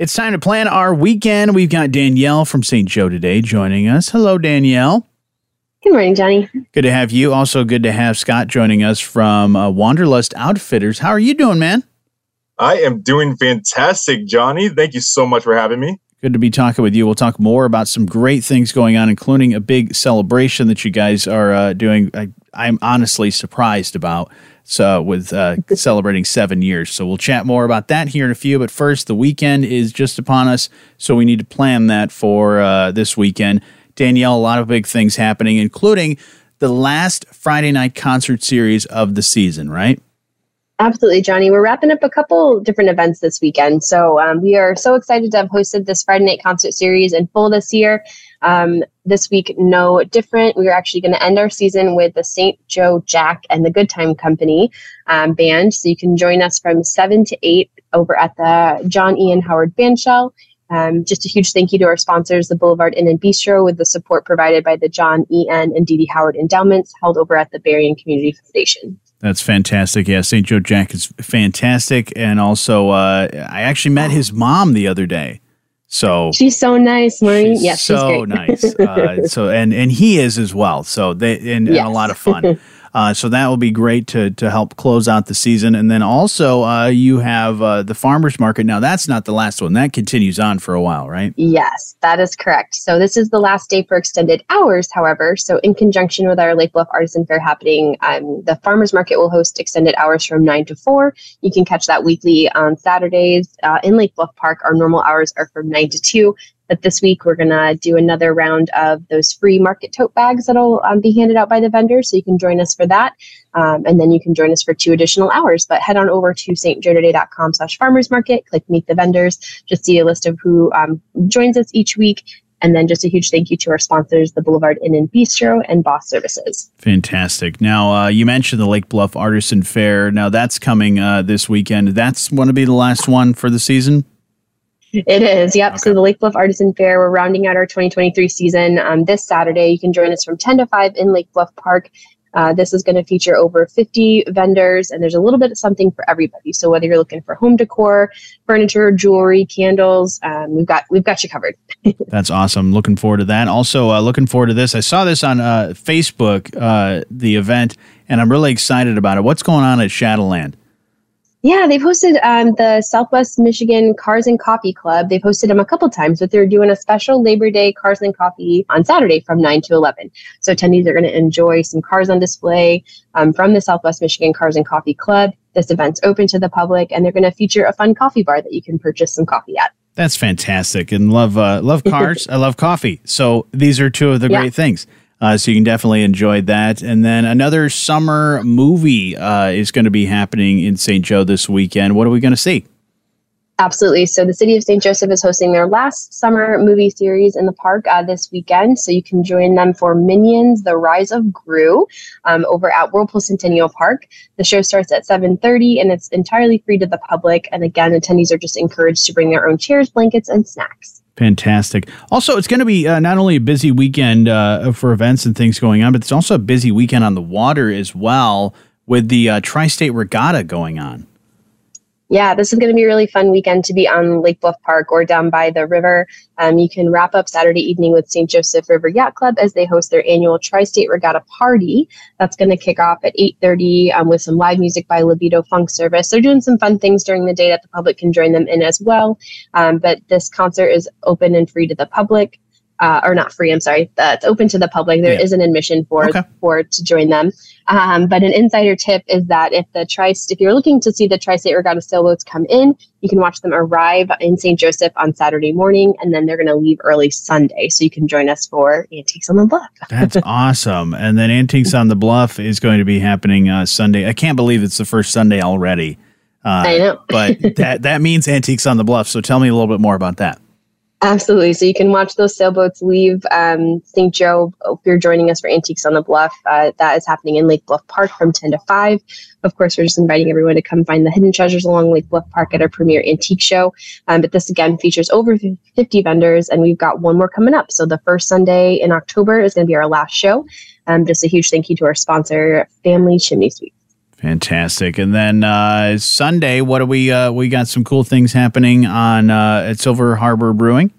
It's time to plan our weekend. We've got Danielle from St. Joe today joining us. Hello, Danielle. Good morning, Johnny. Good to have you. Also, good to have Scott joining us from uh, Wanderlust Outfitters. How are you doing, man? I am doing fantastic, Johnny. Thank you so much for having me. Good to be talking with you. We'll talk more about some great things going on, including a big celebration that you guys are uh, doing. I, I'm honestly surprised about so with uh, celebrating seven years. So we'll chat more about that here in a few. But first, the weekend is just upon us, so we need to plan that for uh, this weekend. Danielle, a lot of big things happening, including the last Friday night concert series of the season, right? Absolutely, Johnny. We're wrapping up a couple different events this weekend. So um, we are so excited to have hosted this Friday night concert series in full this year. Um, this week, no different. We are actually going to end our season with the St. Joe Jack and the Good Time Company um, band. So you can join us from 7 to 8 over at the John Ian Howard Bandshell. Um, just a huge thank you to our sponsors, the Boulevard Inn and Bistro, with the support provided by the John E. N. and Dee Dee Howard endowments held over at the Berrien Community Foundation. That's fantastic. Yeah, St. Joe Jack is fantastic. And also, uh, I actually met his mom the other day. So she's so nice, Maureen. Yes, so nice. Uh, so and and he is as well. So they and, yes. and a lot of fun. Uh, so that will be great to, to help close out the season. And then also, uh, you have uh, the farmers market. Now, that's not the last one, that continues on for a while, right? Yes, that is correct. So, this is the last day for extended hours, however. So, in conjunction with our Lake Bluff Artisan Fair happening, um, the farmers market will host extended hours from 9 to 4. You can catch that weekly on Saturdays uh, in Lake Bluff Park. Our normal hours are from 9 to 2 that this week we're going to do another round of those free market tote bags that'll um, be handed out by the vendors. So you can join us for that. Um, and then you can join us for two additional hours. But head on over to stjoetoday.com slash farmers market, click meet the vendors, just see a list of who um, joins us each week. And then just a huge thank you to our sponsors, the Boulevard Inn and Bistro and Boss Services. Fantastic. Now, uh, you mentioned the Lake Bluff Artisan Fair. Now, that's coming uh, this weekend. That's going to be the last one for the season? It is, yep. Okay. So the Lake Bluff Artisan Fair, we're rounding out our 2023 season um, this Saturday. You can join us from 10 to 5 in Lake Bluff Park. Uh, this is going to feature over 50 vendors, and there's a little bit of something for everybody. So whether you're looking for home decor, furniture, jewelry, candles, um, we've got we've got you covered. That's awesome. Looking forward to that. Also, uh, looking forward to this. I saw this on uh, Facebook, uh, the event, and I'm really excited about it. What's going on at Shadowland? Yeah, they've hosted um, the Southwest Michigan Cars and Coffee Club. They've hosted them a couple times, but they're doing a special Labor Day Cars and Coffee on Saturday from 9 to 11. So attendees are going to enjoy some cars on display um, from the Southwest Michigan Cars and Coffee Club. This event's open to the public, and they're going to feature a fun coffee bar that you can purchase some coffee at. That's fantastic, and love uh, love cars. I love coffee. So these are two of the yeah. great things. Uh, so you can definitely enjoy that. And then another summer movie uh, is going to be happening in St. Joe this weekend. What are we going to see? Absolutely. So the city of St. Joseph is hosting their last summer movie series in the park uh, this weekend. So you can join them for Minions: The Rise of Gru um, over at Whirlpool Centennial Park. The show starts at 7:30 and it's entirely free to the public. And again, attendees are just encouraged to bring their own chairs, blankets, and snacks. Fantastic. Also, it's going to be uh, not only a busy weekend uh, for events and things going on, but it's also a busy weekend on the water as well with the uh, Tri State Regatta going on. Yeah, this is going to be a really fun weekend to be on Lake Bluff Park or down by the river. Um, you can wrap up Saturday evening with St. Joseph River Yacht Club as they host their annual Tri-State Regatta Party. That's going to kick off at 8.30 um, with some live music by Libido Funk Service. They're doing some fun things during the day that the public can join them in as well. Um, but this concert is open and free to the public uh, or not free. I'm sorry. That's open to the public. There yeah. is an admission for okay. for to join them. Um, but an insider tip is that if the tri if you're looking to see the Tri-State Regatta sailboats come in, you can watch them arrive in St. Joseph on Saturday morning, and then they're going to leave early Sunday. So you can join us for Antiques on the Bluff. That's awesome. And then Antiques on the Bluff is going to be happening uh, Sunday. I can't believe it's the first Sunday already. Uh, I know, but that that means Antiques on the Bluff. So tell me a little bit more about that. Absolutely. So you can watch those sailboats leave um, St. Joe if you're joining us for Antiques on the Bluff. Uh, that is happening in Lake Bluff Park from 10 to 5. Of course, we're just inviting everyone to come find the hidden treasures along Lake Bluff Park at our premier antique show. Um, but this again features over 50 vendors, and we've got one more coming up. So the first Sunday in October is going to be our last show. Um, just a huge thank you to our sponsor, Family Chimney Sweep. Fantastic. And then uh, Sunday, what do we uh, we got some cool things happening on uh, at Silver Harbor Brewing?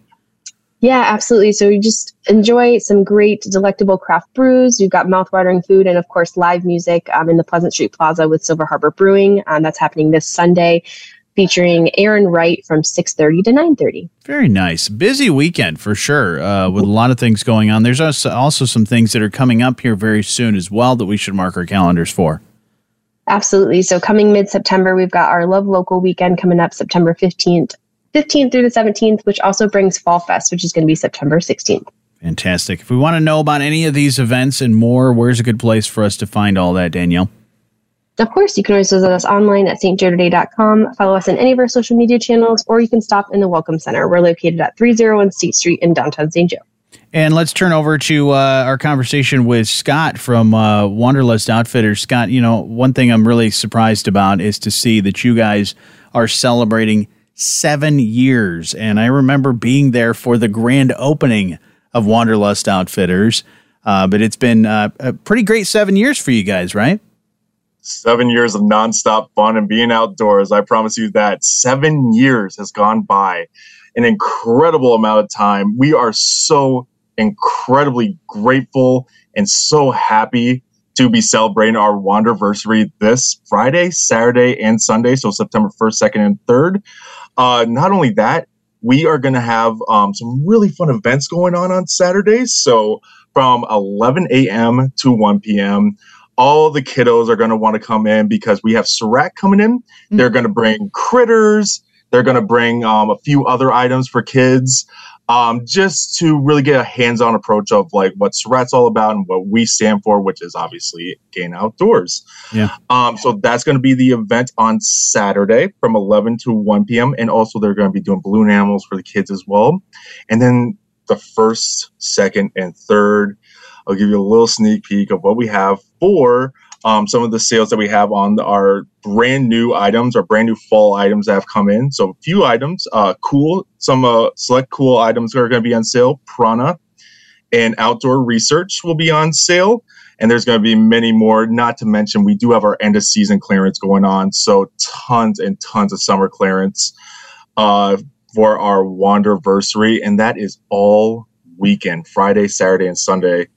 Yeah, absolutely. So you just enjoy some great, delectable craft brews. You've got mouthwatering food and, of course, live music um, in the Pleasant Street Plaza with Silver Harbor Brewing. Um, that's happening this Sunday, featuring Aaron Wright from 6.30 to 9.30. Very nice. Busy weekend for sure, uh, with a lot of things going on. There's also, also some things that are coming up here very soon as well that we should mark our calendars for. Absolutely. So coming mid-September, we've got our Love Local weekend coming up September 15th 15th through the 17th, which also brings Fall Fest, which is going to be September 16th. Fantastic. If we want to know about any of these events and more, where's a good place for us to find all that, Danielle? Of course, you can always visit us online at stjoetoday.com, follow us on any of our social media channels, or you can stop in the Welcome Center. We're located at 301 State Street in downtown St. Joe. And let's turn over to uh, our conversation with Scott from uh, Wanderlust Outfitters. Scott, you know, one thing I'm really surprised about is to see that you guys are celebrating – seven years. And I remember being there for the grand opening of Wanderlust Outfitters. Uh, but it's been uh, a pretty great seven years for you guys, right? Seven years of nonstop fun and being outdoors. I promise you that seven years has gone by an incredible amount of time. We are so incredibly grateful and so happy to be celebrating our Wanderversary this Friday, Saturday, and Sunday. So September 1st, 2nd, and 3rd. Uh, not only that, we are going to have um, some really fun events going on on Saturdays. So from 11 a.m. to 1 p.m., all the kiddos are going to want to come in because we have Sarett coming in. Mm-hmm. They're going to bring critters. They're going to bring um, a few other items for kids um, just to really get a hands-on approach of like what Sarett's all about and what we stand for, which is obviously gain outdoors. Yeah. Um, so that's going to be the event on Saturday from 11 to 1 p.m. And also they're going to be doing balloon animals for the kids as well. And then the first, second, and third, I'll give you a little sneak peek of what we have for um, some of the sales that we have on our brand new items, our brand new fall items that have come in. So a few items, uh, KÜHL, some uh, select KÜHL items are going to be on sale. Prana and outdoor research will be on sale. And there's going to be many more, not to mention we do have our end of season clearance going on. So tons and tons of summer clearance uh, for our Wanderversary. And that is all weekend, Friday, Saturday, and Sunday.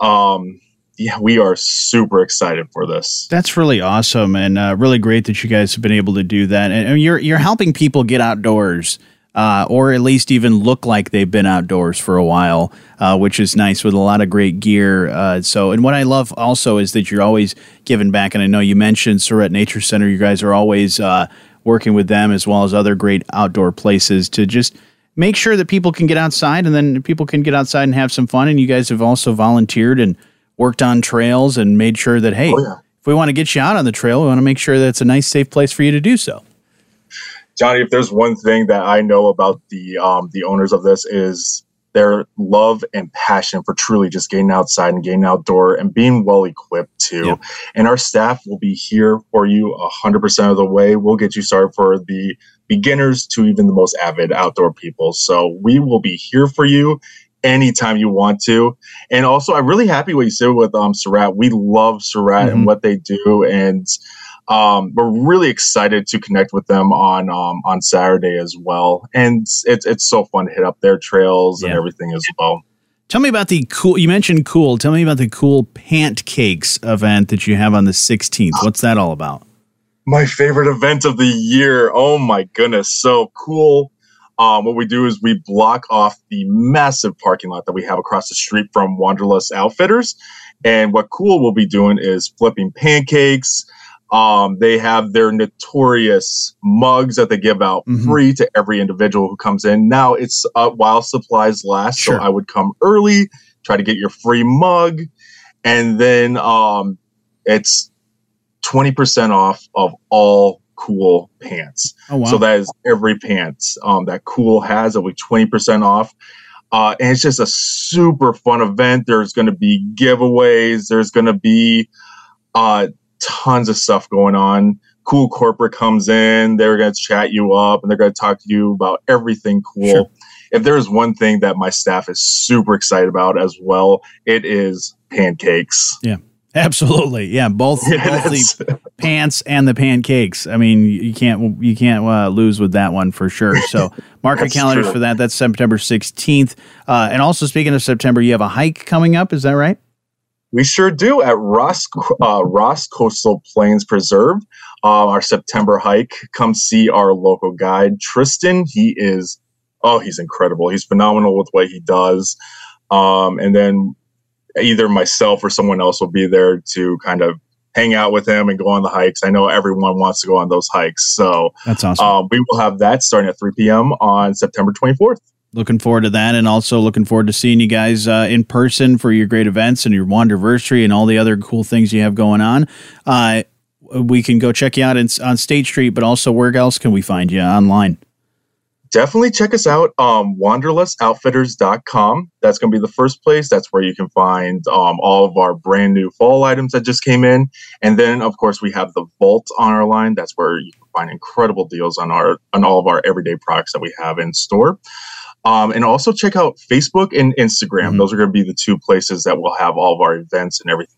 Um, yeah, we are super excited for this. That's really awesome and uh, really great that you guys have been able to do that. And you're you're helping people get outdoors. Uh, or at least even look like they've been outdoors for a while, uh, which is nice with a lot of great gear. Uh, so, and what I love also is that you're always giving back. And I know you mentioned Sarett Nature Center. You guys are always uh, working with them as well as other great outdoor places to just make sure that people can get outside and then people can get outside and have some fun. And you guys have also volunteered and worked on trails and made sure that hey, oh, yeah. if we want to get you out on the trail, we want to make sure that it's a nice, safe place for you to do so. Johnny, if there's one thing that I know about the um, the owners of this is their love and passion for truly just getting outside and getting outdoor and being well equipped too. Yeah. And our staff will be here for you 100% of the way. We'll get you started for the beginners to even the most avid outdoor people. So we will be here for you anytime you want to. And also, I'm really happy what you said with um, Sarett. We love Sarett mm-hmm. and what they do, and um, we're really excited to connect with them on um, on Saturday as well. And it's it's so fun to hit up their trails yeah. and everything as well. Tell me about the KÜHL. You mentioned KÜHL. Tell me about the KÜHL pancakes event that you have on the 16th. What's that all about? My favorite event of the year. Oh my goodness, so cool! Um, what we do is we block off the massive parking lot that we have across the street from Wanderlust Outfitters. And what KÜHL will be doing is flipping pancakes. Um, they have their notorious mugs that they give out mm-hmm. free to every individual who comes in. Now it's uh, while supplies last, sure. so I would come early, try to get your free mug, and then um, it's twenty percent off of all KÜHL pants. Oh, wow. So that is every pants um, that KÜHL has. It'll be 20% off. Uh, and it's just a super fun event. There's going to be giveaways. There's going to be uh, tons of stuff going on. KÜHL corporate comes in. They're going to chat you up and they're going to talk to you about everything KÜHL. Sure. If there's one thing that my staff is super excited about as well, it is pancakes. Yeah. Absolutely, yeah. Both, both the pants and the pancakes. I mean, you can't you can't uh, lose with that one for sure. So mark your calendars true. for that. That's September sixteenth. Uh, and also, speaking of September, you have a hike coming up. Is that right? We sure do at Ross uh, Ross Coastal Plains Preserve. Uh, our September hike. Come see our local guide Tristan. He is oh, he's incredible. He's phenomenal with what he does. Um, and then either myself or someone else will be there to kind of hang out with him and go on the hikes. I know everyone wants to go on those hikes. So that's awesome. Um, we will have that starting at 3 p.m. on September 24th. Looking forward to that, and also looking forward to seeing you guys uh, in person for your great events and your Wanderversary and all the other cool things you have going on. Uh, we can go check you out in, on State Street, but also where else can we find you online? Definitely check us out um, wanderlustoutfitters.com that's going to be the first place. That's where you can find um, all of our brand new fall items that just came in. And then of course we have the vault on our line. That's where you can find incredible deals on our on all of our everyday products that we have in store. Um, and also check out facebook and instagram. Mm-hmm. those are going to be the two places that we'll have all of our events and everything that we're doing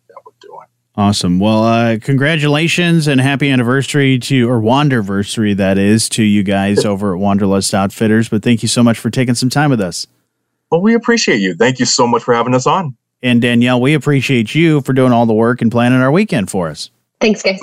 Awesome. Well, uh, congratulations and happy anniversary to, or Wanderversary, that is, to you guys over at Wanderlust Outfitters. But thank you so much for taking some time with us. Well, we appreciate you. Thank you so much for having us on. And Danielle, we appreciate you for doing all the work and planning our weekend for us. Thanks, guys.